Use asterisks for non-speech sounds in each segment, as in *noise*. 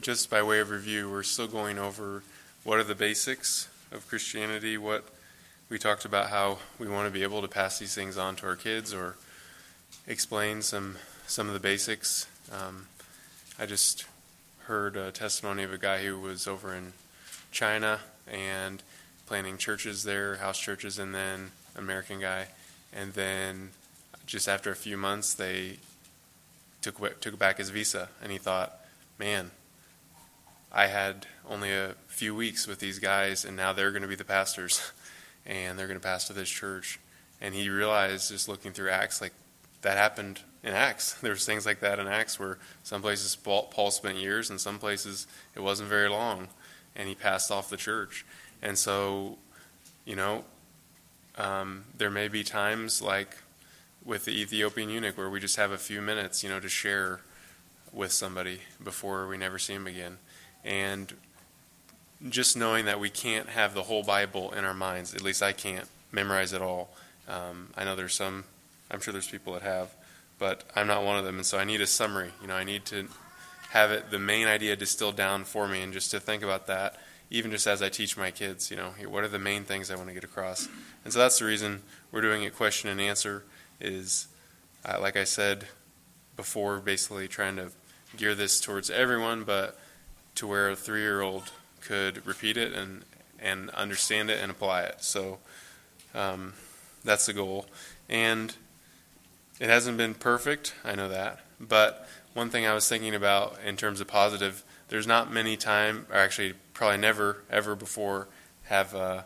just by way of review, we're still going over what are the basics of Christianity. What we talked about how we want to be able to pass these things on to our kids or explain some some of the basics. Um, I just heard a testimony of a guy who was over in China and planning churches there, house churches, and then American guy, and then just after a few months they took took back his visa, and he thought, man, I had only a few weeks with these guys, and now they're going to be the pastors, and they're going to pastor this church. And he realized, just looking through Acts, like that happened in Acts. *laughs* There's things like that in Acts where some places Paul spent years, and some places it wasn't very long, and he passed off the church. And so, you know, um, there may be times like with the Ethiopian eunuch where we just have a few minutes, you know, to share with somebody before we never see him again. And just knowing that we can't have the whole Bible in our minds, at least I can't memorize it all. Um, I know there's some, I'm sure there's people that have, but I'm not one of them. And so I need a summary. You know, I need to have it, the main idea distilled down for me and just to think about that, even just as I teach my kids, you know, what are the main things I want to get across? And so that's the reason we're doing a question and answer is, uh, like I said before, basically trying to gear this towards everyone, but to where a three year old could repeat it and, and understand it and apply it. So um, that's the goal. And it hasn't been perfect, I know that. But one thing I was thinking about in terms of positive, there's not many time, or actually probably never, ever before, have uh,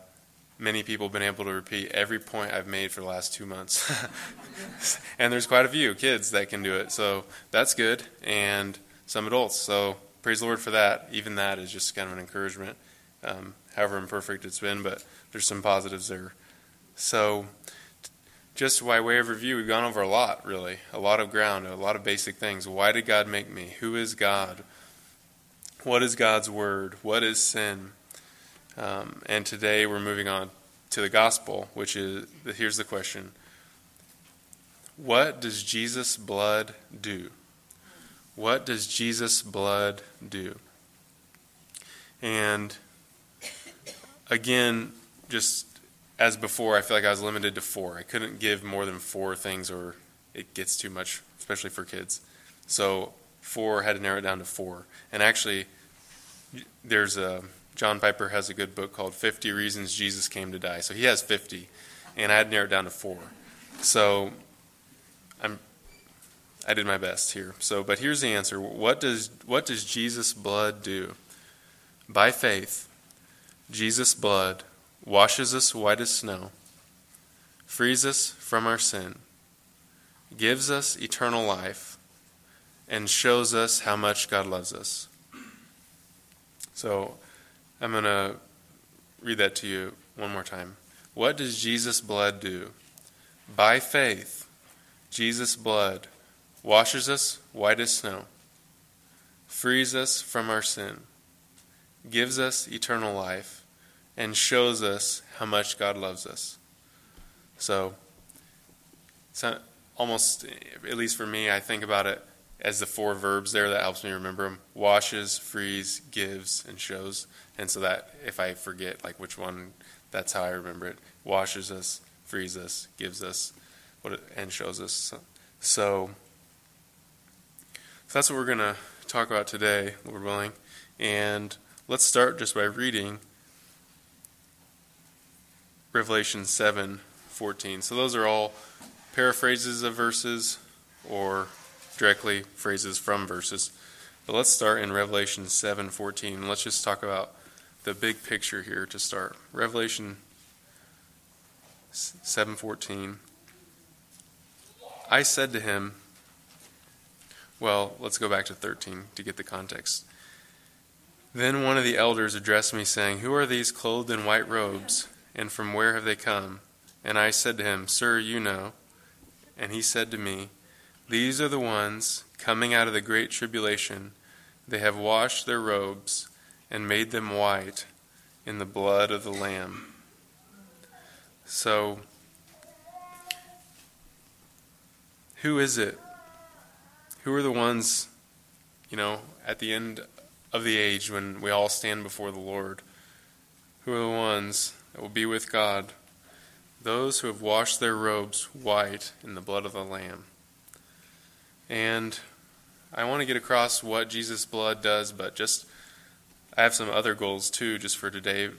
many people been able to repeat every point I've made for the last two months. *laughs* and there's quite a few kids that can do it. So that's good. And some adults. So praise the Lord for that. Even that is just kind of an encouragement, um, however imperfect it's been, but there's some positives there. So, just by way of review, we've gone over a lot, really, a lot of ground, a lot of basic things. Why did God make me? Who is God? What is God's word? What is sin? Um, and today we're moving on to the gospel, which is here's the question What does Jesus' blood do? What does Jesus' blood do? And again, just as before, I feel like I was limited to four. I couldn't give more than four things, or it gets too much, especially for kids. So four had to narrow it down to four. And actually, there's a John Piper has a good book called 50 Reasons Jesus Came to Die. So he has 50, and I had narrowed down to four. So I'm, I did my best here. So, but here's the answer. What does what does Jesus' blood do? By faith, Jesus' blood washes us white as snow, frees us from our sin, gives us eternal life, and shows us how much God loves us. So I'm going to read that to you one more time. What does Jesus' blood do? By faith, Jesus' blood washes us white as snow, frees us from our sin, gives us eternal life, and shows us how much God loves us. So, almost, at least for me, I think about it as the four verbs there that helps me remember them washes, frees, gives, and shows. And so that if I forget like which one, that's how I remember it. Washes us, frees us, gives us, and shows us. So, that's what we're going to talk about today, Lord willing. And let's start just by reading Revelation 7 14. So those are all paraphrases of verses or directly phrases from verses. But let's start in Revelation 7:14. Let's just talk about the big picture here to start. Revelation 7:14. I said to him, well, let's go back to 13 to get the context. Then one of the elders addressed me, saying, Who are these clothed in white robes, and from where have they come? And I said to him, Sir, you know. And he said to me, these are the ones coming out of the great tribulation. They have washed their robes and made them white in the blood of the Lamb. So, who is it? Who are the ones, you know, at the end of the age when we all stand before the Lord. Who are the ones that will be with God? Those who have washed their robes white in the blood of the Lamb. And I want to get across what Jesus' blood does, but just I have some other goals too, just for today.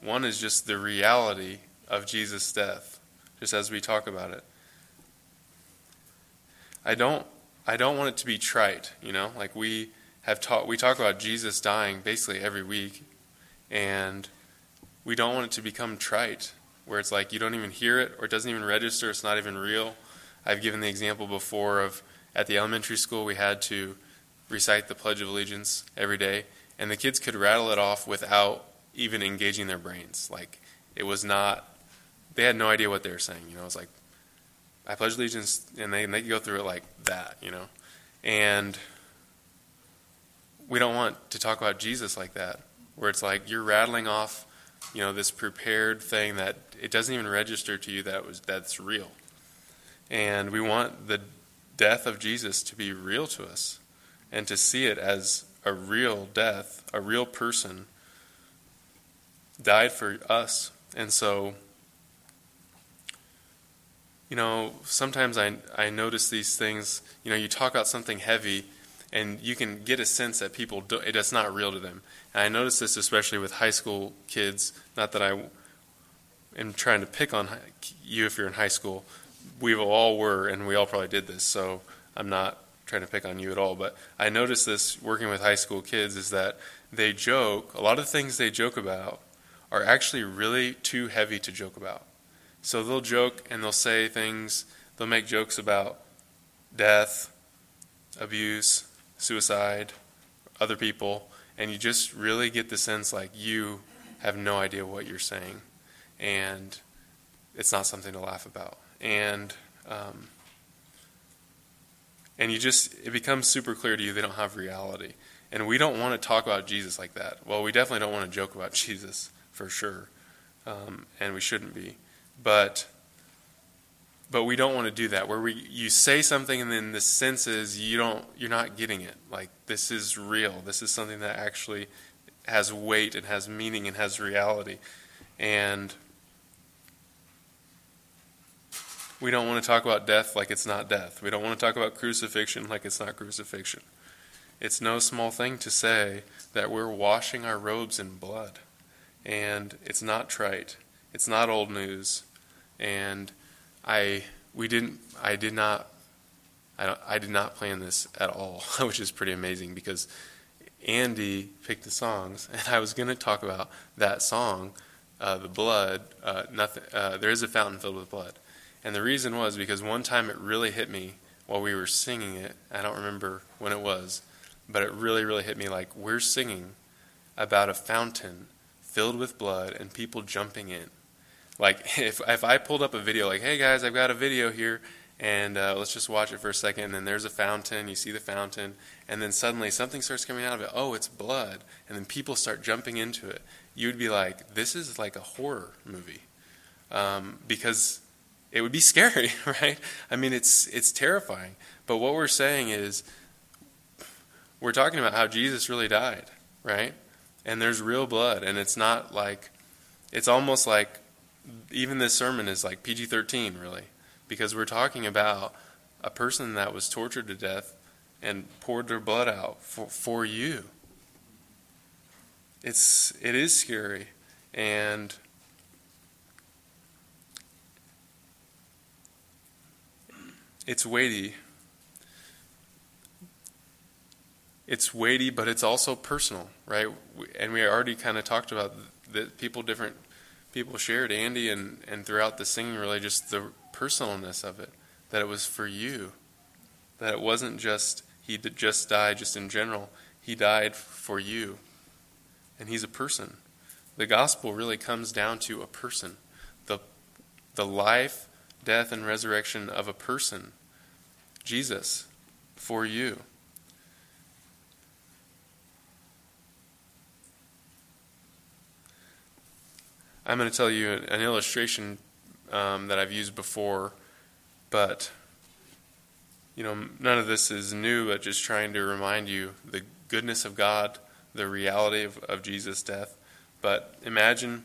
One is just the reality of Jesus' death, just as we talk about it. I don't I don't want it to be trite, you know, like we have taught we talk about Jesus dying basically every week and we don't want it to become trite where it's like you don't even hear it or it doesn't even register, it's not even real. I've given the example before of at the elementary school we had to recite the Pledge of Allegiance every day and the kids could rattle it off without even engaging their brains. Like it was not they had no idea what they were saying, you know, it was like I pledge allegiance, and they and they go through it like that, you know, and we don't want to talk about Jesus like that, where it's like you're rattling off, you know, this prepared thing that it doesn't even register to you that was that's real, and we want the death of Jesus to be real to us, and to see it as a real death, a real person died for us, and so you know, sometimes I, I notice these things. You know, you talk about something heavy, and you can get a sense that people do, it's not real to them. And I notice this especially with high school kids. Not that I am trying to pick on you if you're in high school. We all were, and we all probably did this. So I'm not trying to pick on you at all. But I notice this working with high school kids is that they joke. A lot of things they joke about are actually really too heavy to joke about. So they'll joke and they'll say things, they'll make jokes about death, abuse, suicide, other people, and you just really get the sense like you have no idea what you're saying. And it's not something to laugh about. And um, and you just it becomes super clear to you they don't have reality. And we don't want to talk about Jesus like that. Well, we definitely don't want to joke about *laughs* Jesus for sure, um, and we shouldn't be but but we don't want to do that where we you say something and then the sense is you don't you're not getting it. Like this is real. This is something that actually has weight and has meaning and has reality. And we don't want to talk about death like it's not death. We don't want to talk about crucifixion like it's not crucifixion. It's no small thing to say that we're washing our robes in blood. And it's not trite it's not old news and I we didn't I did not I, I did not plan this at all, *laughs* which is pretty amazing because Andy picked the songs, and I was going to talk about that song, uh, the blood. Uh, nothing. Uh, there is a fountain filled with blood, and the reason was because one time it really hit me while we were singing it. I don't remember when it was, but it really, really hit me. Like we're singing about a fountain filled with blood and people jumping in. Like *laughs* if if I pulled up a video, like, hey guys, I've got a video here, and uh, let's just watch it for a second. And then there's a fountain. You see the fountain, and then suddenly something starts coming out of it. Oh, it's blood, and then people start jumping into it. You'd be like, this is like a horror movie, um, because it would be *laughs* scary, right? I mean, it's it's terrifying. But what we're saying is, we're talking about how Jesus really died, right? And there's real blood, and it's not like, it's almost like even this sermon is like PG 13, really, because we're talking about a person that was tortured to death and poured their blood out for, for you. It's, it is scary. And it's weighty. It's weighty, but it's also personal, right? And we already kind of talked about that people different people shared, Andy, and, and throughout the singing, really just the personalness of it, that it was for you, that it wasn't just he did just died just in general. He died for you, and he's a person. The gospel really comes down to a person, the the life, death, and resurrection of a person, Jesus, for you. I'm going to tell you an illustration um, that I've used before, but you know, none of this is new, but just trying to remind you the goodness of God, the reality of, of Jesus' death. But imagine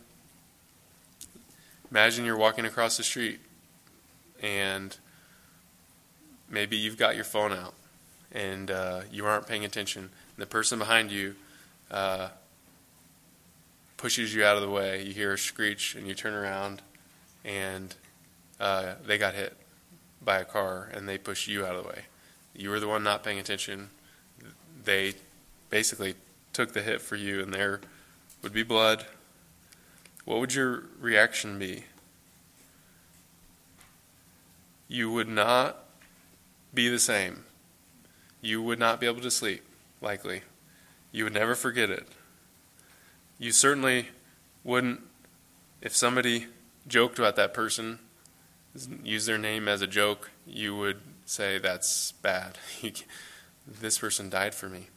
imagine you're walking across the street and maybe you've got your phone out and uh, you aren't paying attention. And the person behind you uh, pushes you out of the way. You hear a screech and you turn around and uh, they got hit by a car and they pushed you out of the way. You were the one not paying attention. They basically took the hit for you, and there would be blood. What would your reaction be? You would not be the same. You would not be able to sleep, likely. You would never forget it. You certainly wouldn't, if somebody joked about that person, use their name as a joke, you would say, That's bad. *laughs* this person died for me.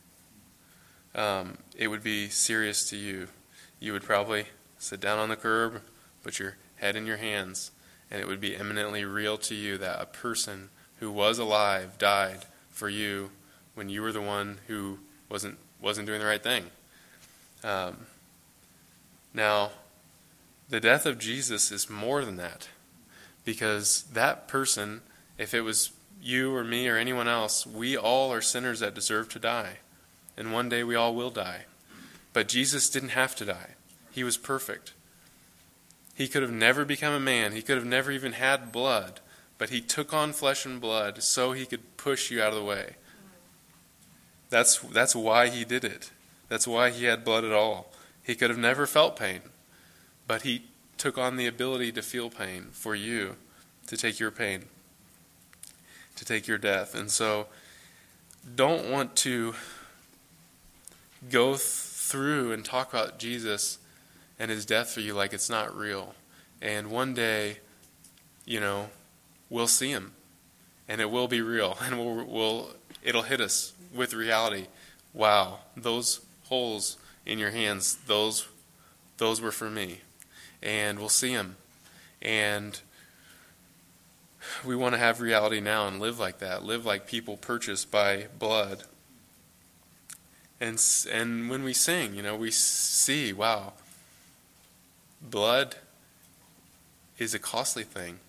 Um, it would be serious to you. You would probably sit down on the curb, put your head in your hands, and it would be eminently real to you that a person who was alive died for you when you were the one who wasn't wasn't doing the right thing. Um, now, the death of Jesus is more than that, because that person, if it was you or me or anyone else, we all are sinners that deserve to die. And one day we all will die. But Jesus didn't have to die, He was perfect. He could have never become a man, He could have never even had blood, but He took on flesh and blood so He could push you out of the way. That's, that's why He did it. That's why He had blood at all. He could have never felt pain, but He took on the ability to feel pain for you, to take your pain to take your death. And so don't want to go th- through and talk about Jesus and his death for you like it's not real. And one day, you know, we'll see him and it will be real *laughs* and we'll, we'll it'll hit us with reality. Wow, those holes in your hands, those those were for me. And we'll see him. And we want to have reality now and live like that, live like people purchased by blood. And, and when we sing, you know, we see, wow, blood is a costly thing.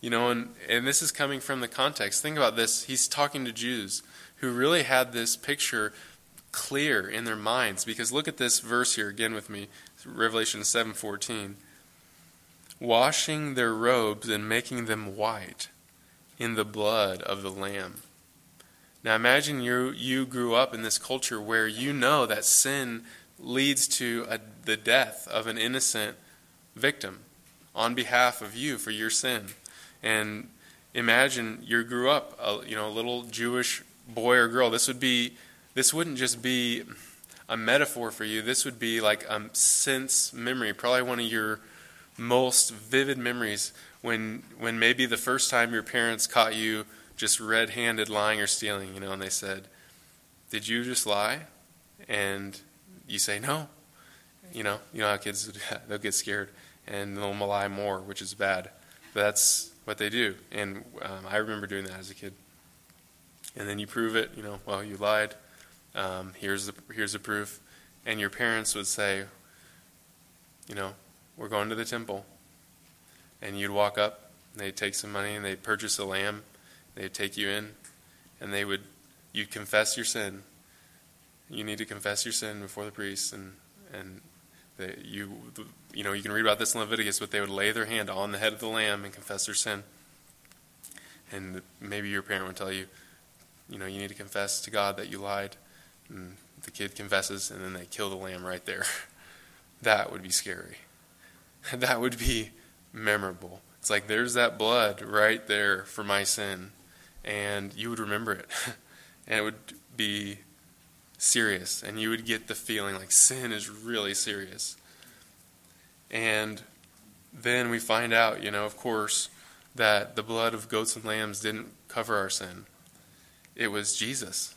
You know, and, and this is coming from the context. Think about this. He's talking to Jews who really had this picture clear in their minds. Because look at this verse here again with me, Revelation 7:14 washing their robes and making them white in the blood of the Lamb. Now imagine you, you grew up in this culture where you know that sin leads to a, the death of an innocent victim on behalf of you for your sin. And imagine you grew up, a, you know, a little Jewish boy or girl. This would be, this wouldn't just be a metaphor for you. This would be like a sense memory, probably one of your most vivid memories when when maybe the first time your parents caught you just red-handed lying or stealing, you know, and they said, "Did you just lie?" And you say, "No." You know, you know how kids they'll get scared and they'll lie more, which is bad. But that's what they do, and um, I remember doing that as a kid. And then you prove it, you know, well, you lied. Um, here's the here's the proof, and your parents would say, you know, we're going to the temple. And you'd walk up, they'd take some money, and they'd purchase a lamb. They'd take you in, and they would, you'd confess your sin. You need to confess your sin before the priest, and and they, you you know you can read about this in Leviticus, but they would lay their hand on the head of the lamb and confess their sin. And maybe your parent would tell you, you know, you need to confess to God that you lied. Mm. And the kid confesses, and then they kill the lamb right there. *laughs* that would be scary. *laughs* that would be memorable. It's like there's that blood right there for my sin, and you would remember it, *laughs* and it would be serious, and you would get the feeling like sin is really serious. And then we find out, you know, of course, that the blood of goats and lambs didn't cover our sin. It was Jesus.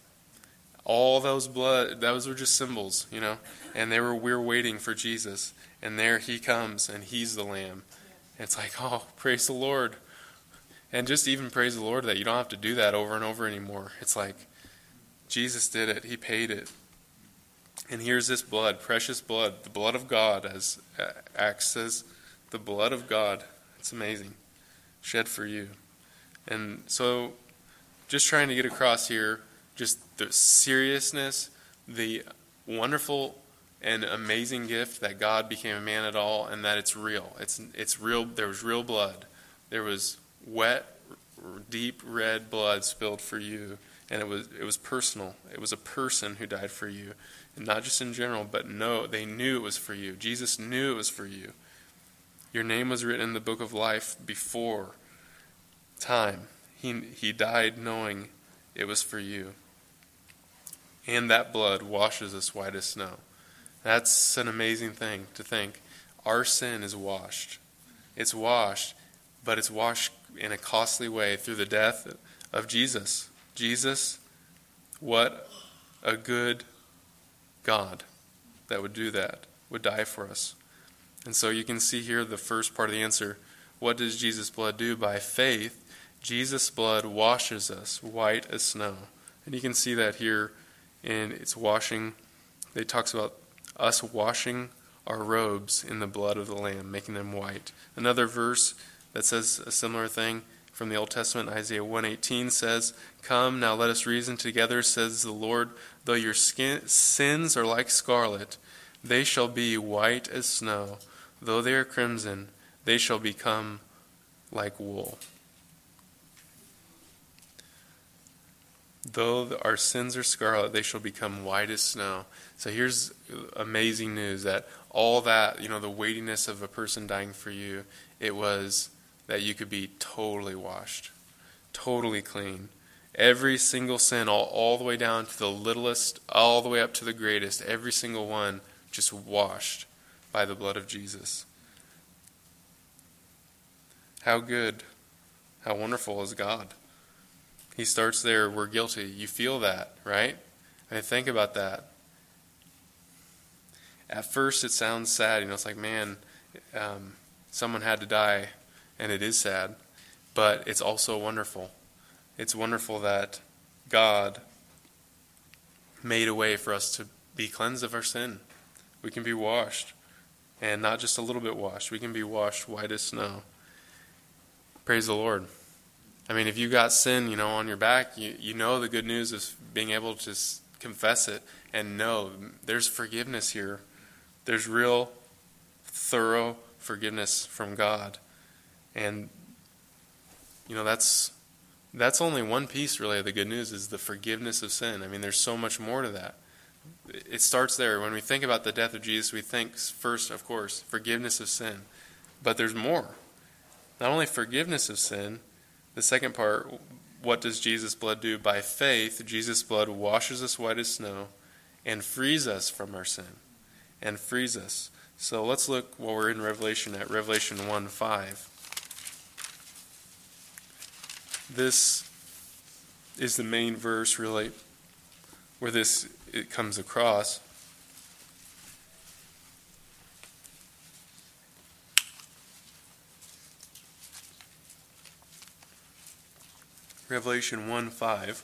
All those blood, those were just symbols, you know, and they were we're waiting for Jesus and there he comes and he's the lamb. It's like, oh, praise the Lord. And just even praise the Lord that you don't have to do that over and over anymore. It's like Jesus did it, he paid it. And here's this blood, precious blood, the blood of God, as uh, Acts says, the blood of God. It's amazing. Shed for you. And so, just trying to get across here, just the seriousness, the wonderful and amazing gift that God became a man at all, and that it's real. It's it's real. There was real blood. There was wet, deep red blood spilled for you, and it was it was personal. It was a person who died for you, and not just in general, but no, they knew it was for you. Jesus knew it was for you. Your name was written in the book of life before time. He he died knowing it was for you. And that blood washes us white as snow. That's an amazing thing to think. Our sin is washed. It's washed, but it's washed in a costly way through the death of Jesus. Jesus, what a good God that would do that, would die for us. And so you can see here the first part of the answer. What does Jesus' blood do? By faith, Jesus' blood washes us white as snow. And you can see that here in its washing. It talks about us washing our robes in the blood of the Lamb, making them white. Another verse that says a similar thing from the Old Testament, Isaiah 118 says, Come, now let us reason together, says the Lord. Though your skin, sins are like scarlet, they shall be white as snow. Though they are crimson, they shall become like wool. Though our sins are scarlet, they shall become white as snow. So here's amazing news that all that, you know, the weightiness of a person dying for you, it was that you could be totally washed, totally clean. Every single sin, all, all the way down to the littlest, all the way up to the greatest, every single one just washed by the blood of Jesus. How good, how wonderful is God. He starts there, we're guilty. You feel that, right? I mean, think about that. At first, it sounds sad. You know, it's like, man, um, someone had to die, and it is sad. But it's also wonderful. It's wonderful that God made a way for us to be cleansed of our sin. We can be washed, and not just a little bit washed. We can be washed white as snow. Praise the Lord. I mean, if you got sin, you know, on your back, you, you know the good news is being able to confess it and know there's forgiveness here. There's real, thorough forgiveness from God. And, you know, that's that's only one piece really of the good news is the forgiveness of sin. I mean, there's so much more to that. It starts there. When we think about the death of Jesus, we think first, of course, forgiveness of sin. But there's more. Not only forgiveness of sin, the second part, what does Jesus' blood do? By faith, Jesus' blood washes us white as snow and frees us from our sin. And frees us. So let's look while we're in Revelation at Revelation 1 5. This is the main verse, really, where this it comes across. Revelation 1 5.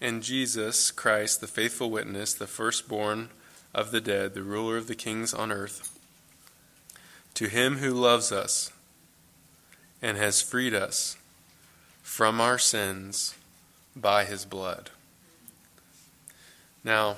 And Jesus Christ, the faithful witness, the firstborn of the dead, the ruler of the kings on earth, to him who loves us and has freed us from our sins by his blood. Now,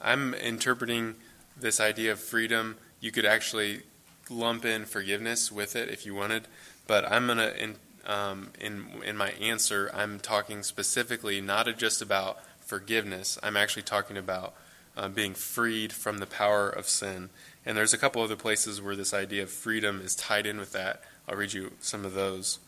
I'm interpreting this idea of freedom. You could actually lump in forgiveness with it if you wanted, but I'm gonna in um, in in my answer, I'm talking specifically not just about forgiveness. I'm actually talking about uh, being freed from the power of sin. And there's a couple other places where this idea of freedom is tied in with that. I'll read you some of those,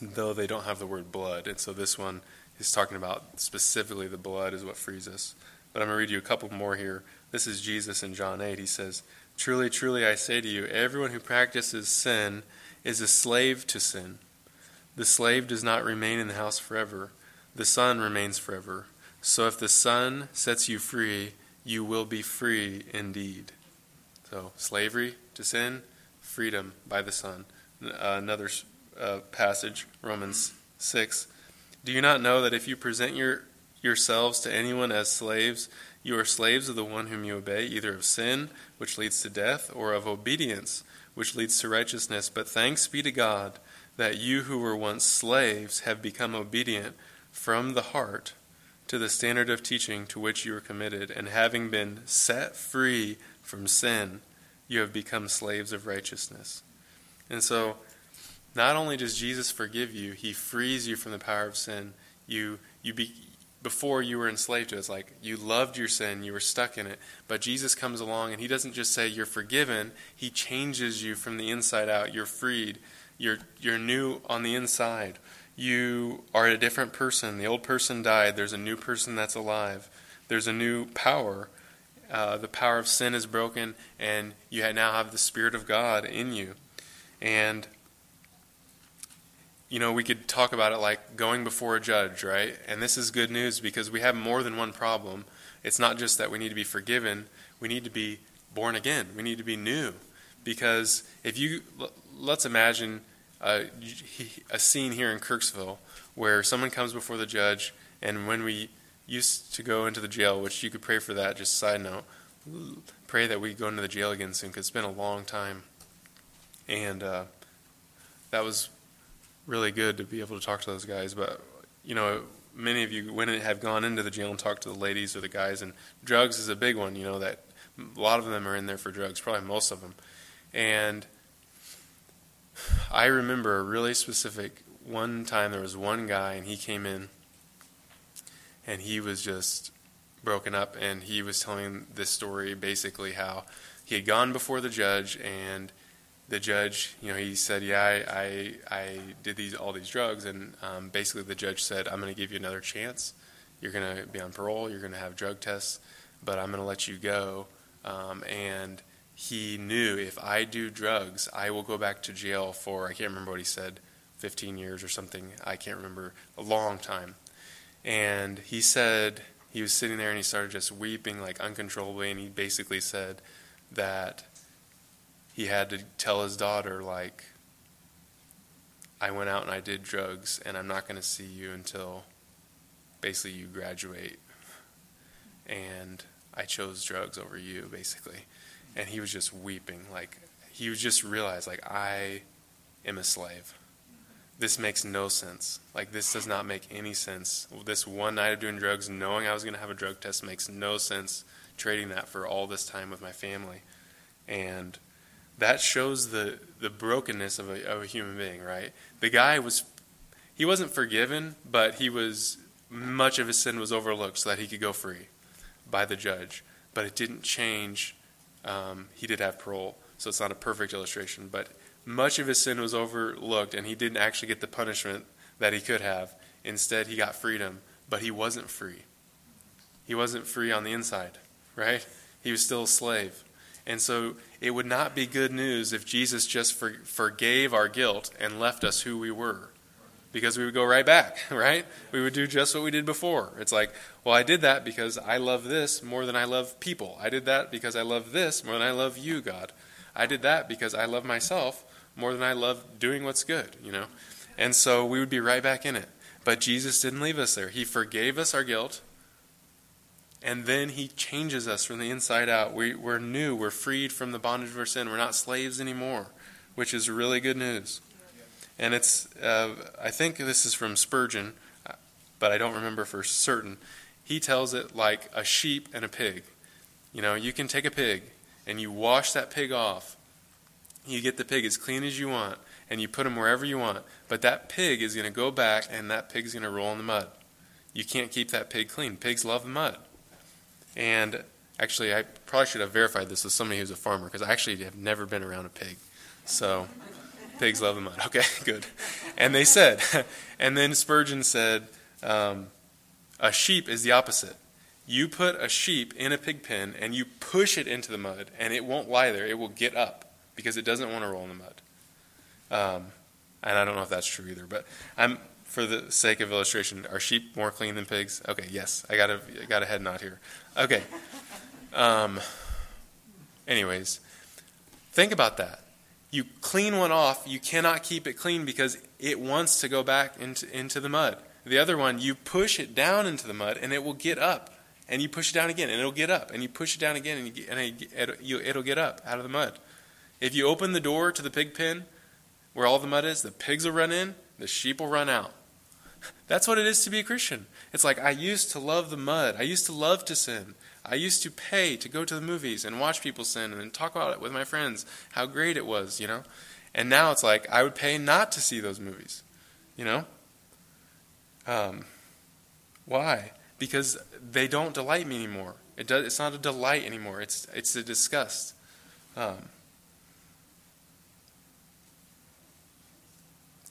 though they don't have the word blood. And so this one is talking about specifically the blood is what frees us. But I'm going to read you a couple more here. This is Jesus in John 8. He says, Truly, truly, I say to you, everyone who practices sin is a slave to sin. The slave does not remain in the house forever, the son remains forever. So if the son sets you free, you will be free indeed. So, slavery to sin, freedom by the Son. Uh, another uh, passage, Romans 6. Do you not know that if you present your, yourselves to anyone as slaves, you are slaves of the one whom you obey, either of sin, which leads to death, or of obedience, which leads to righteousness? But thanks be to God that you who were once slaves have become obedient from the heart to the standard of teaching to which you were committed, and having been set free from sin, you have become slaves of righteousness. And so, not only does Jesus forgive you, he frees you from the power of sin. You, you be, before you were enslaved to it, it's like you loved your sin, you were stuck in it. But Jesus comes along and he doesn't just say you're forgiven, he changes you from the inside out. You're freed. You're, you're new on the inside. You are a different person. The old person died. There's a new person that's alive. There's a new power. Uh, the power of sin is broken, and you now have the Spirit of God in you. And, you know, we could talk about it like going before a judge, right? And this is good news because we have more than one problem. It's not just that we need to be forgiven, we need to be born again. We need to be new. Because if you, let's imagine a, a scene here in Kirksville where someone comes before the judge, and when we used to go into the jail, which you could pray for that, just side note, pray that we go into the jail again soon because it's been a long time. And uh, that was really good to be able to talk to those guys. But, you know, many of you went and have gone into the jail and talked to the ladies or the guys, and drugs is a big one, you know, that a lot of them are in there for drugs, probably most of them. And I remember a really specific one time there was one guy and he came in and he was just broken up and he was telling this story basically how he had gone before the judge and the judge you know he said yeah i i, I did these all these drugs and um, basically the judge said i'm going to give you another chance you're going to be on parole you're going to have drug tests but i'm going to let you go um, and he knew if I do drugs, I will go back to jail for, I can't remember what he said, 15 years or something. I can't remember, a long time. And he said, he was sitting there and he started just weeping like uncontrollably. And he basically said that he had to tell his daughter, like, I went out and I did drugs and I'm not going to see you until basically you graduate. And I chose drugs over you, basically and he was just weeping. Like he was just realized, like I am a slave. This makes no sense. Like this does not make any sense. This one night of doing drugs, knowing I was going to have a drug test, makes no sense. Trading that for all this time with my family, and that shows the the brokenness of a, of a human being, right? The guy was he wasn't forgiven, but he was much of his sin was overlooked so that he could go free by the judge. But it didn't change um, he did have parole, so it's not a perfect illustration, but much of his sin was overlooked, and he didn't actually get the punishment that he could have. Instead, he got freedom, but he wasn't free. He wasn't free on the inside, right? He was still a slave. And so it would not be good news if Jesus just for, forgave our guilt and left us who we were because we would go right back, *laughs* right? We would do just what we did before. It's like, well, I did that because I love this more than I love people. I did that because I love this more than I love you, God. I did that because I love myself more than I love doing what's good, you know? And so we would be right back in it. But Jesus didn't leave us there. He forgave us our guilt, and then He changes us from the inside out. We, we're new. We're freed from the bondage of our sin. We're not slaves anymore, which is really good news and it's uh, I think this is from Spurgeon, but I don't remember for certain. He tells it like a sheep and a pig. You know, you can take a pig and you wash that pig off. You get the pig as clean as you want, and you put him wherever you want. But that pig is going to go back, and that pig's going to roll in the mud. You can't keep that pig clean. Pigs love mud. And actually, I probably should have verified this with somebody who's a farmer because I actually have never been around a pig. So Pigs love the mud. *laughs* Okay, good. And they said, *laughs* and then Spurgeon said, um, a sheep is the opposite. You put a sheep in a pig pen and you push it into the mud, and it won't lie there. It will get up because it doesn't want to roll in the mud. Um, and I don't know if that's true either, but I'm for the sake of illustration, are sheep more clean than pigs? Okay, yes, I got a I got a head nod here. Okay. Um, anyways, think about that you clean one off, you cannot keep it clean because it wants to go back into, into the mud. The other one, you push it down into the mud and it will get up. And you push it down again and it'll get up. And you push it down again and, you, and it, it'll get up out of the mud. If you open the door to the pig pen where all the mud is, the pigs will run in, the sheep will run out. That's what it is to be a Christian. It's like, I used to love the mud. I used to love to sin. I used to pay to go to the movies and watch people sin and talk about it with my friends, how great it was, you know? And now it's like I would pay not to see those movies, you know? Um, why? Because they don't delight me anymore. It does, it's not a delight anymore. It's, it's a disgust. Um,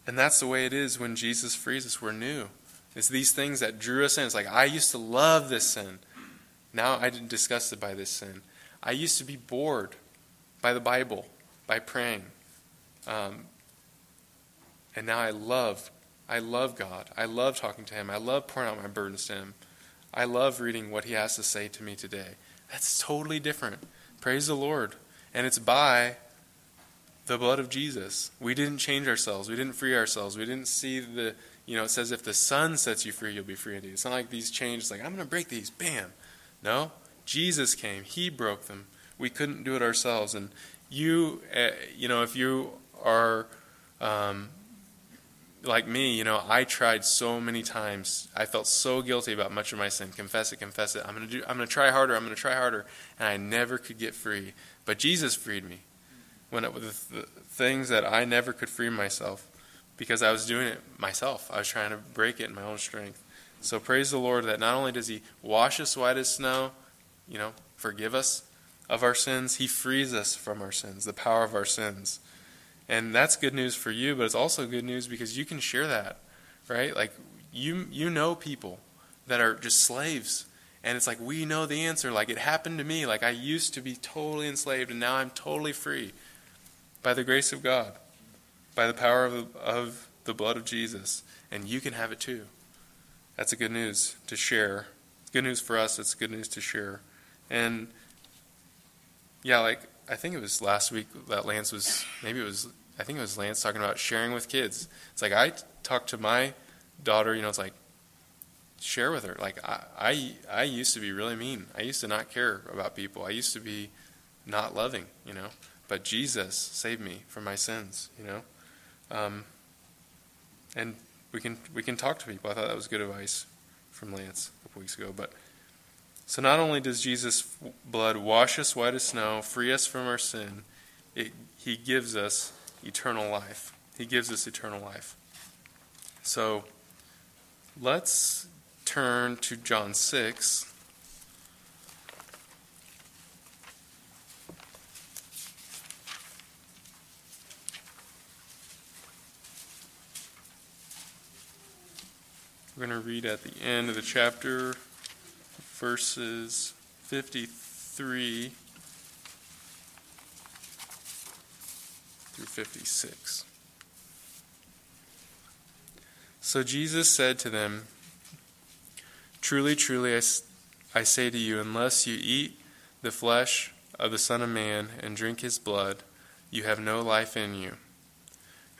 and that's the way it is when Jesus frees us. We're new. It's these things that drew us in. It's like, I used to love this sin. Now I'm disgusted by this sin. I used to be bored by the Bible, by praying. Um, and now I love, I love God. I love talking to Him. I love pouring out my burdens to Him. I love reading what He has to say to me today. That's totally different. Praise the Lord. And it's by the blood of Jesus. We didn't change ourselves. We didn't free ourselves. We didn't see the, you know, it says if the Son sets you free, you'll be free indeed. It's not like these changes, like, I'm going to break these. Bam. No, Jesus came. He broke them. We couldn't do it ourselves. And you, uh, you know, if you are um, like me, you know, I tried so many times. I felt so guilty about much of my sin. Confess it, confess it. I'm gonna do. I'm gonna try harder. I'm gonna try harder, and I never could get free. But Jesus freed me. When it was the things that I never could free myself, because I was doing it myself. I was trying to break it in my own strength. So praise the Lord that not only does He wash us white as snow, you know, forgive us of our sins, He frees us from our sins, the power of our sins. And that's good news for you, but it's also good news because you can share that, right? Like you you know people that are just slaves. And it's like we know the answer. Like it happened to me. Like I used to be totally enslaved and now I'm totally free by the grace of God, by the power of, of the blood of Jesus. And you can have it too. That's a good news to share. Good news for us. It's good news to share. And yeah, like I think it was last week that Lance was maybe it was I think it was Lance talking about sharing with kids. It's like I talked to my daughter, you know, it's like share with her. Like I, I I used to be really mean. I used to not care about people. I used to be not loving, you know. But Jesus saved me from my sins, you know. Um, and we can we can talk to people. I thought that was good advice from Lance a couple weeks ago. But so not only does Jesus' blood wash us white as snow, free us from our sin, it, He gives us eternal life. He gives us eternal life. So let's turn to John six. We're going to read at the end of the chapter, verses 53 through 56. So Jesus said to them, Truly, truly, I, I say to you, unless you eat the flesh of the Son of Man and drink his blood, you have no life in you.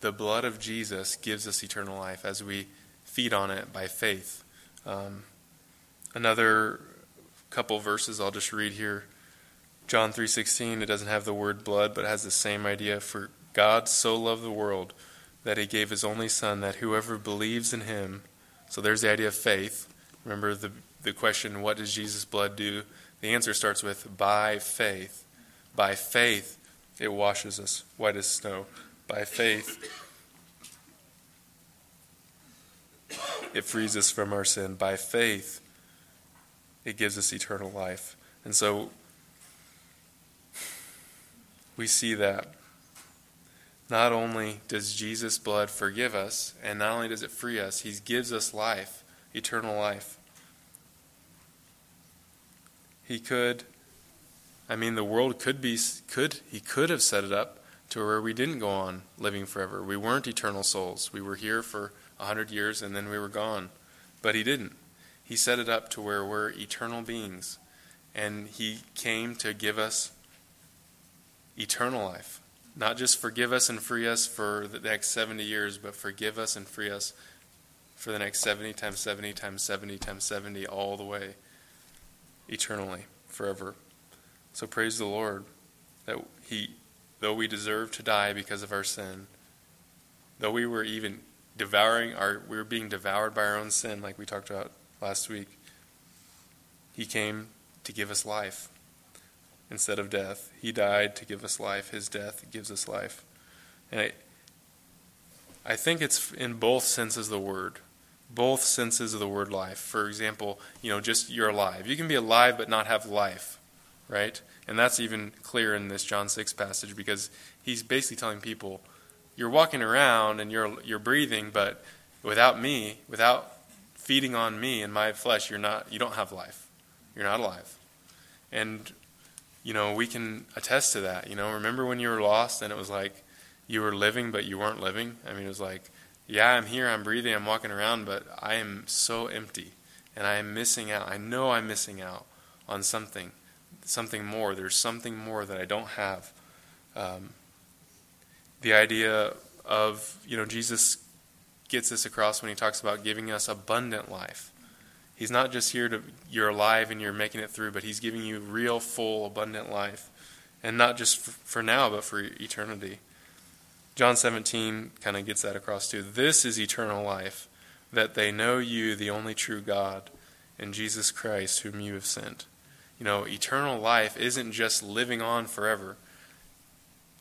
the blood of Jesus gives us eternal life as we feed on it by faith. Um, another couple verses I'll just read here. John 3:16 it doesn't have the word blood but has the same idea. For God so loved the world that he gave his only son that whoever believes in him so there's the idea of faith. Remember the the question what does Jesus blood do? The answer starts with by faith. By faith it washes us white as snow by faith, it frees us from our sin. By faith, it gives us eternal life. And so we see that not only does Jesus' blood forgive us, and not only does it free us, He gives us life, eternal life. He could, I mean, the world could be, could, He could have set it up to where we didn't go on living forever. We weren't eternal souls. We were here for a hundred years and then we were gone. But He didn't. He set it up to where we're eternal beings. And He came to give us eternal life. Not just forgive us and free us for the next 70 years, but forgive us and free us for the next 70 times 70 times 70 times 70 all the way, eternally, forever. So praise the Lord that He, though we deserve to die because of our sin, though we were even devouring our, we were being devoured by our own sin, like we talked about last week, He came to give us life instead of death. He died to give us life. His death gives us life. And I, I think it's in both senses of the word. Both senses of the word life. For example, you know, just you're alive. You can be alive but not have life, right? And that's even clear in this John 6 passage because he's basically telling people, you're walking around and you're you're breathing, but without me, without feeding on me and my flesh, you're not you don't have life. You're not alive. And you know, we can attest to that. You know, remember when you were lost and it was like you were living but you weren't living? I mean, it was like, yeah, I'm here, I'm breathing, I'm walking around, but I am so empty and I am missing out. I know I'm missing out on something, something more. There's something more that I don't have. Um, the idea of, you know, Jesus gets this across when he talks about giving us abundant life. He's not just here to, you're alive and you're making it through, but He's giving you real, full, abundant life. And not just for now, but for eternity. John 17 kind of gets that across too. This is eternal life, that they know you, the only true God, and Jesus Christ, whom you have sent. You know, eternal life isn't just living on forever.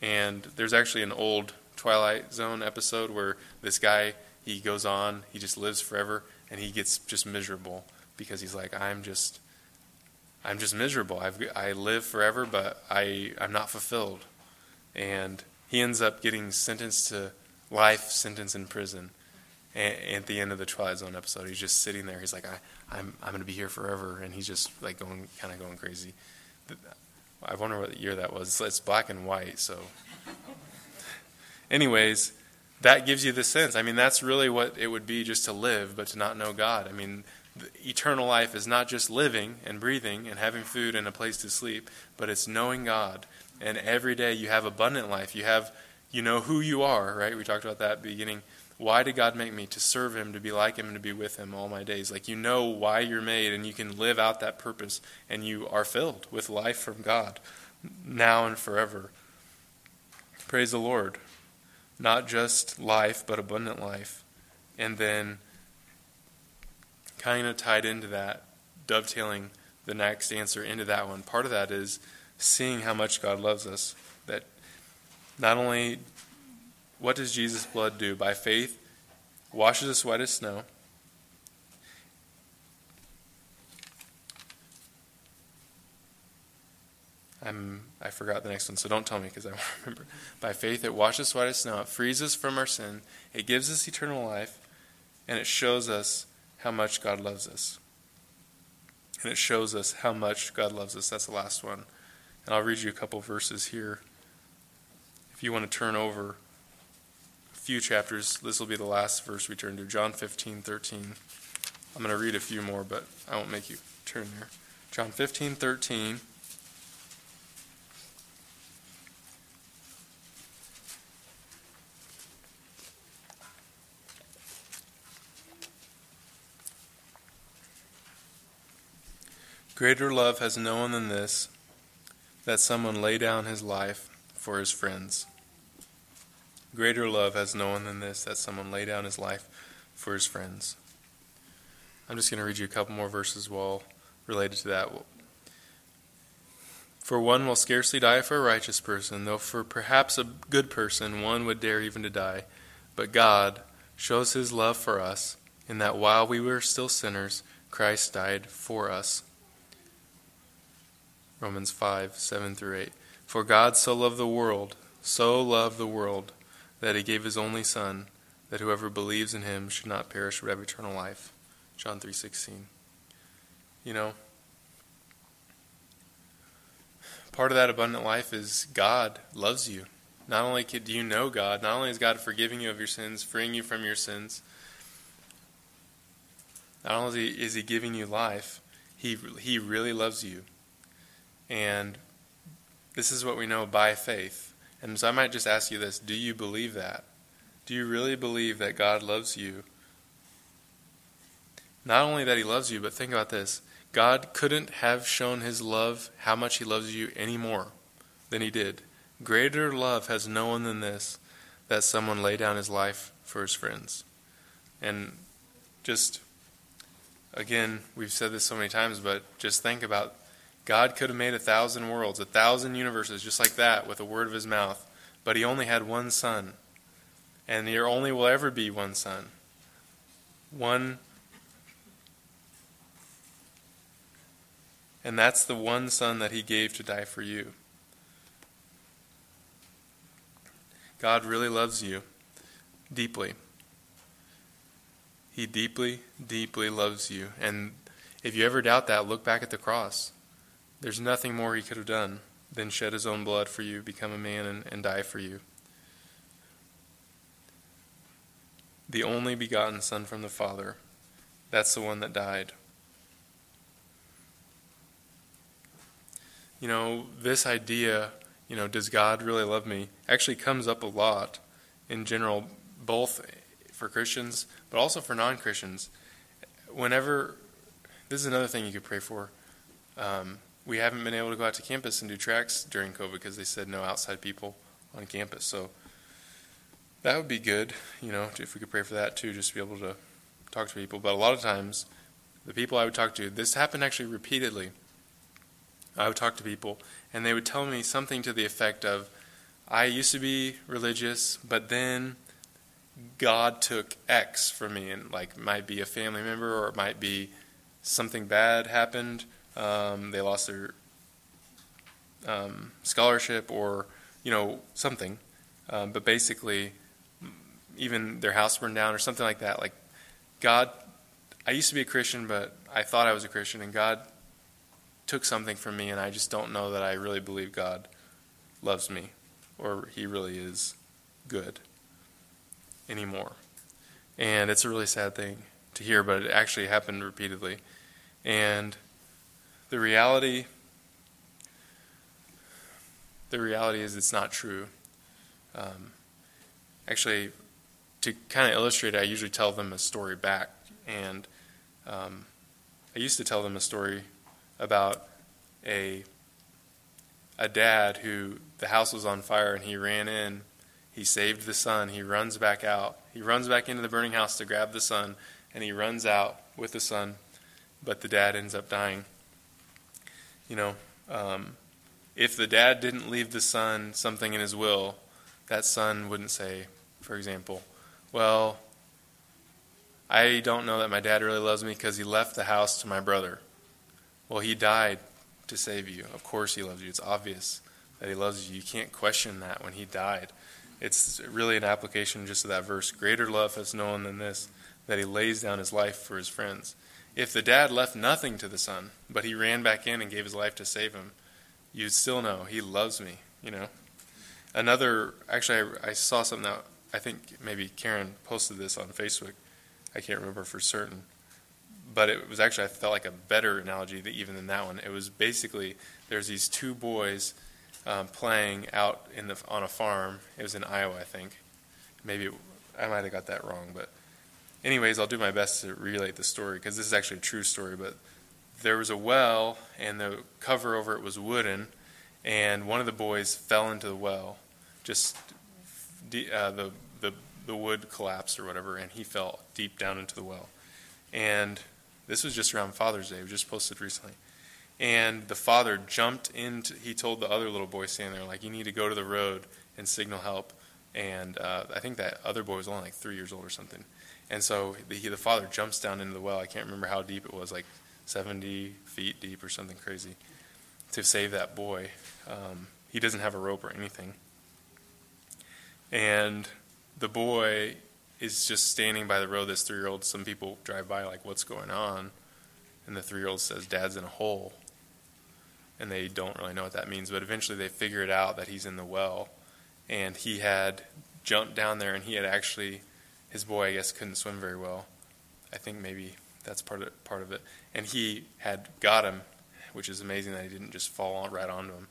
And there's actually an old Twilight Zone episode where this guy, he goes on, he just lives forever, and he gets just miserable because he's like, I'm just, I'm just miserable. I've, I live forever, but I, I'm not fulfilled. And he ends up getting sentenced to life sentence in prison. And at the end of the Twilight Zone episode, he's just sitting there. He's like, I, I'm, I'm going to be here forever. And he's just like going, kind of going crazy. I wonder what year that was. It's black and white, so. Anyways, that gives you the sense. I mean, that's really what it would be just to live, but to not know God. I mean, eternal life is not just living and breathing and having food and a place to sleep, but it's knowing God. And every day you have abundant life. You have, you know who you are, right? We talked about that beginning. Why did God make me? To serve Him, to be like Him, and to be with Him all my days. Like you know why you're made, and you can live out that purpose, and you are filled with life from God now and forever. Praise the Lord not just life, but abundant life. And then, kind of tied into that, dovetailing the next answer into that one, part of that is seeing how much God loves us. That not only what does Jesus' blood do? By faith, washes us white as snow. I'm I forgot the next one, so don't tell me because I *laughs* won't remember. By faith, it washes white as snow. It frees us from our sin. It gives us eternal life, and it shows us how much God loves us. And it shows us how much God loves us. That's the last one. And I'll read you a couple verses here. If you want to turn over few chapters, this will be the last verse we turn to John 15, 13. I'm going to read a few more, but I won't make you turn there. John 15, 13. Greater love has no one than this, that someone lay down his life for his friends. Greater love has no one than this, that someone lay down his life for his friends. I'm just going to read you a couple more verses while related to that. For one will scarcely die for a righteous person, though for perhaps a good person one would dare even to die. But God shows his love for us in that while we were still sinners, Christ died for us. Romans 5 7 through 8. For God so loved the world, so loved the world, that he gave his only son that whoever believes in him should not perish but have eternal life. John 3:16. You know, part of that abundant life is God loves you. Not only do you know God, not only is God forgiving you of your sins, freeing you from your sins, not only is He giving you life, He, he really loves you. And this is what we know by faith. And so I might just ask you this do you believe that? Do you really believe that God loves you? Not only that He loves you, but think about this God couldn't have shown His love, how much He loves you, any more than He did. Greater love has no one than this, that someone lay down his life for his friends. And just, again, we've said this so many times, but just think about God could have made a thousand worlds, a thousand universes, just like that, with a word of his mouth, but he only had one son. And there only will ever be one son. One. And that's the one son that he gave to die for you. God really loves you deeply. He deeply, deeply loves you. And if you ever doubt that, look back at the cross. There's nothing more he could have done than shed his own blood for you, become a man, and, and die for you. The only begotten Son from the Father. That's the one that died. You know, this idea you know, does God really love me? Actually comes up a lot in general, both for Christians, but also for non Christians. Whenever, this is another thing you could pray for. Um, we haven't been able to go out to campus and do tracts during COVID because they said no outside people on campus. So that would be good, you know, if we could pray for that too, just to be able to talk to people. But a lot of times, the people I would talk to, this happened actually repeatedly. I would talk to people, and they would tell me something to the effect of, I used to be religious, but then God took X from me, and like might be a family member, or it might be something bad happened. Um, they lost their um, scholarship, or you know something. Um, but basically, even their house burned down, or something like that. Like God, I used to be a Christian, but I thought I was a Christian, and God took something from me, and I just don't know that I really believe God loves me or He really is good anymore. And it's a really sad thing to hear, but it actually happened repeatedly. And the reality the reality is it's not true. Um, actually, to kind of illustrate it, I usually tell them a story back. And um, I used to tell them a story about a a dad who the house was on fire and he ran in. He saved the son. He runs back out. He runs back into the burning house to grab the son, and he runs out with the son, but the dad ends up dying. You know, um, if the dad didn't leave the son something in his will, that son wouldn't say, for example, well, I don't know that my dad really loves me because he left the house to my brother. Well, he died to save you. Of course, he loves you. It's obvious that he loves you. You can't question that when he died. It's really an application just of that verse. Greater love has no one than this, that he lays down his life for his friends. If the dad left nothing to the son, but he ran back in and gave his life to save him, you'd still know he loves me, you know. Another, actually, I, I saw something that I think maybe Karen posted this on Facebook. I can't remember for certain but it was actually I felt like a better analogy even than that one. It was basically there's these two boys um, playing out in the on a farm. It was in Iowa, I think. Maybe it, I might have got that wrong, but anyways, I'll do my best to relate the story because this is actually a true story. But there was a well, and the cover over it was wooden, and one of the boys fell into the well. Just uh, the the the wood collapsed or whatever, and he fell deep down into the well. And this was just around Father's Day. It was just posted recently. And the father jumped into, he told the other little boy standing there, like, you need to go to the road and signal help. And uh, I think that other boy was only like three years old or something. And so the, he, the father jumps down into the well. I can't remember how deep it was, like 70 feet deep or something crazy, to save that boy. Um, he doesn't have a rope or anything. And the boy is just standing by the road. This three year old, some people drive by, like, what's going on? And the three year old says, Dad's in a hole. And they don't really know what that means, but eventually they figure it out that he's in the well. And he had jumped down there, and he had actually, his boy, I guess, couldn't swim very well. I think maybe that's part of part of it. And he had got him, which is amazing that he didn't just fall right onto him.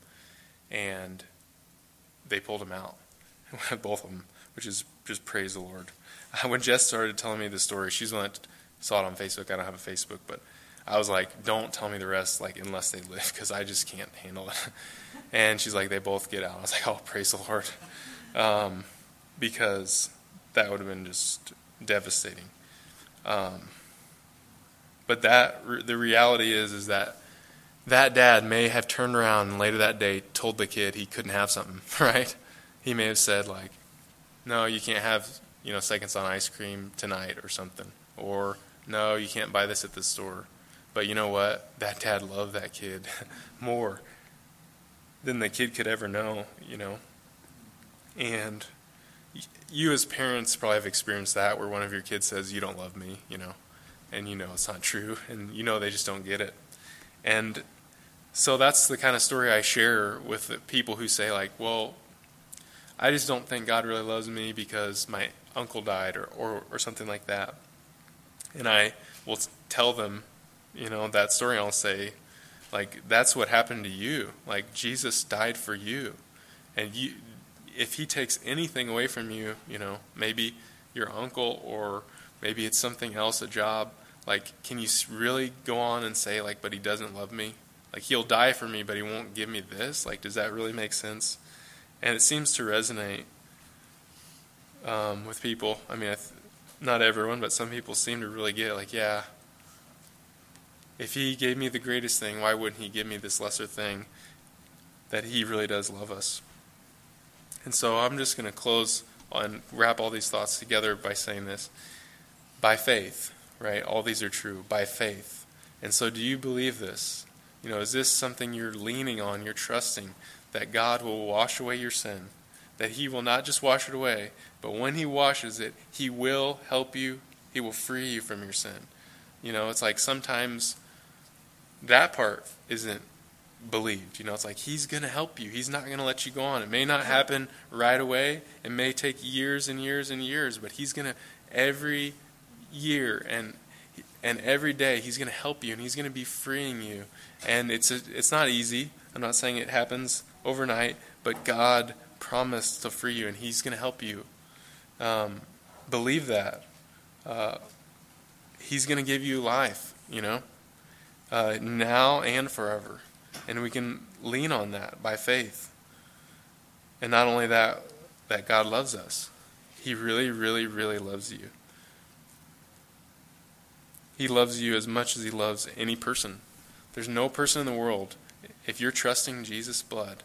And they pulled him out, *laughs* both of them, which is just praise the Lord. *laughs* When Jess started telling me the story, she's the one that saw it on Facebook. I don't have a Facebook, but I was like, "Don't tell me the rest, like unless they live, because I just can't handle it." *laughs* And she's like, "They both get out." I was like, "Oh, praise the Lord," um, because that would have been just devastating. Um, but that the reality is is that that dad may have turned around and later that day told the kid he couldn't have something, *laughs* right? He may have said like, "No, you can't have you know seconds on ice cream tonight or something," or "No, you can't buy this at the store." But you know what? That dad loved that kid *laughs* more than the kid could ever know, you know. And you as parents probably have experienced that where one of your kids says, "You don't love me," you know, and you know it's not true, and you know they just don't get it. And so that's the kind of story I share with people who say like, "Well, I just don't think God really loves me because my uncle died or or, or something like that." And I will tell them, you know, that story. I'll say, like, that's what happened to you. Like Jesus died for you, and you if he takes anything away from you, you know, maybe your uncle or maybe it's something else, a job, like, can you really go on and say, like, but he doesn't love me? Like, he'll die for me, but he won't give me this? Like, does that really make sense? And it seems to resonate um, with people. I mean, I th- not everyone, but some people seem to really get it. Like, yeah, if he gave me the greatest thing, why wouldn't he give me this lesser thing? That he really does love us. And so I'm just going to close and wrap all these thoughts together by saying this by faith, right? All these are true by faith. And so, do you believe this? You know, is this something you're leaning on, you're trusting that God will wash away your sin? That He will not just wash it away, but when He washes it, He will help you, He will free you from your sin. You know, it's like sometimes that part isn't believed. You know, it's like He's going to help you. He's not going to let you go on. It may not happen right away. It may take years and years and years, but He's going to every year and and every day He's going to help you and He's going to be freeing you. And it's a, it's not easy. I'm not saying it happens overnight, but God promised to free you and He's going to help you. Um, believe that. Uh, he's going to give you life. You know, uh, now and forever. And we can lean on that by faith. And not only that, that God loves us. He really, really, really loves you. He loves you as much as he loves any person. There's no person in the world, if you're trusting Jesus' blood,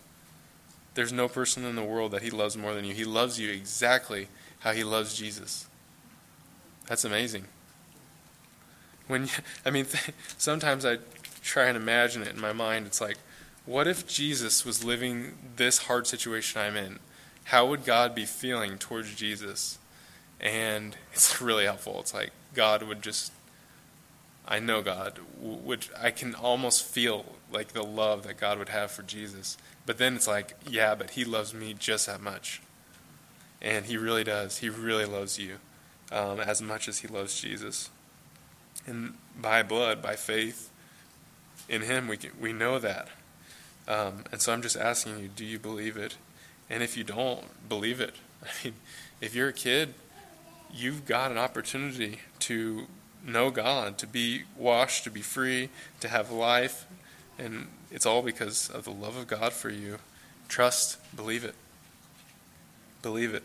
there's no person in the world that he loves more than you. He loves you exactly how he loves Jesus. That's amazing. When *laughs* I mean, *laughs* sometimes I try and imagine it in my mind. It's like, what if Jesus was living this hard situation I'm in? How would God be feeling towards Jesus? And *laughs* it's really helpful. It's like God would just, I know God, which I can almost feel like the love that God would have for Jesus. But then it's like, yeah, but He loves me just that much. And He really does. He really loves you um, as much as He loves Jesus. And by blood, by faith, in Him, we, can, we know that. Um, and so I'm just asking you, do you believe it? And if you don't, believe it. *laughs* I mean, if you're a kid, you've got an opportunity to know God, to be washed, to be free, to have life. And it's all because of the love of God for you. Trust, believe it. Believe it.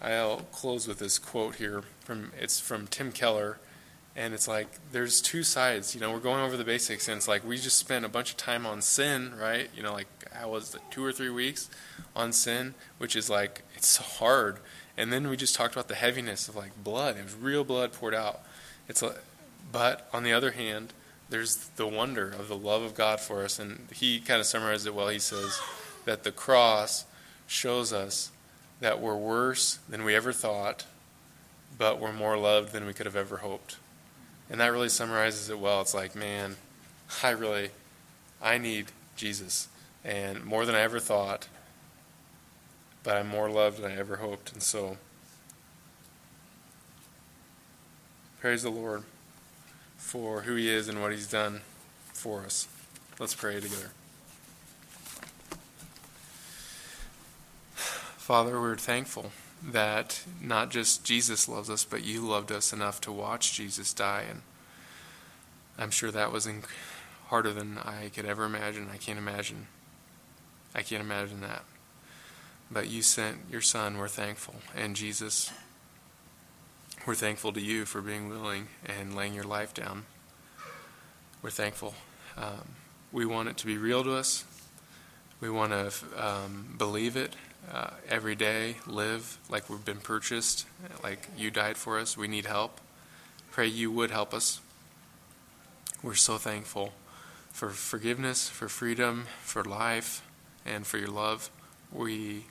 I'll close with this quote here from it's from Tim Keller and it's like there's two sides you know we're going over the basics and it's like we just spent a bunch of time on sin right? You know like i was it two or three weeks on sin which is like it's so hard. And then we just talked about the heaviness of like blood. It was real blood poured out. It's like but on the other hand there's the wonder of the love of god for us. And he kind of summarized it well. He says that the cross shows us that we're worse than we ever thought, but we're more loved than we could have ever hoped. And that really summarizes it well. It's like, man, I really, I need Jesus, and more than I ever thought, but I'm more loved than I ever hoped. And so, praise the Lord for who He is and what He's done for us. Let's pray together. Father, we're thankful that not just Jesus loves us, but you loved us enough to watch Jesus die. And I'm sure that was inc- harder than I could ever imagine. I can't imagine. I can't imagine that. But you sent your son. We're thankful. And Jesus, we're thankful to you for being willing and laying your life down. We're thankful. Um, we want it to be real to us. We want to um, believe it uh, every day, live like we've been purchased, like you died for us. We need help. Pray you would help us. We're so thankful for forgiveness, for freedom, for life, and for your love. We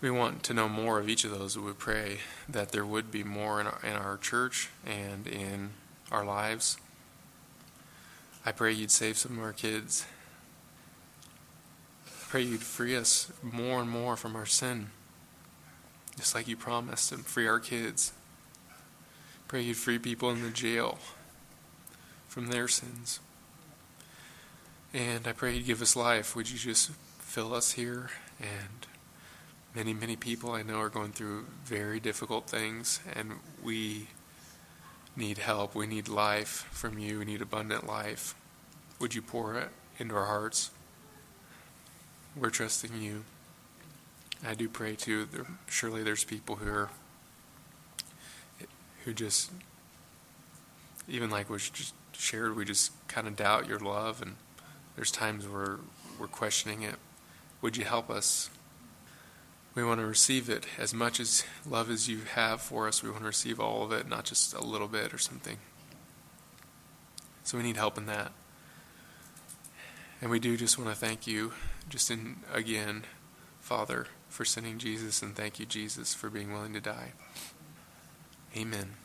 we want to know more of each of those. We pray that there would be more in our, in our church and in our lives. I pray you'd save some of our kids pray you'd free us more and more from our sin, just like you promised, and free our kids. Pray you'd free people in the jail from their sins. And I pray you'd give us life. Would you just fill us here? And many, many people I know are going through very difficult things, and we need help. We need life from you. We need abundant life. Would you pour it into our hearts? We're trusting you. I do pray too. There, surely there's people who are who just even like was just shared, we just kind of doubt your love, and there's times where we're questioning it. Would you help us? We want to receive it as much as love as you have for us. We want to receive all of it, not just a little bit or something. So we need help in that. And we do just want to thank you, just in again, Father, for sending Jesus, and thank you, Jesus, for being willing to die. Amen.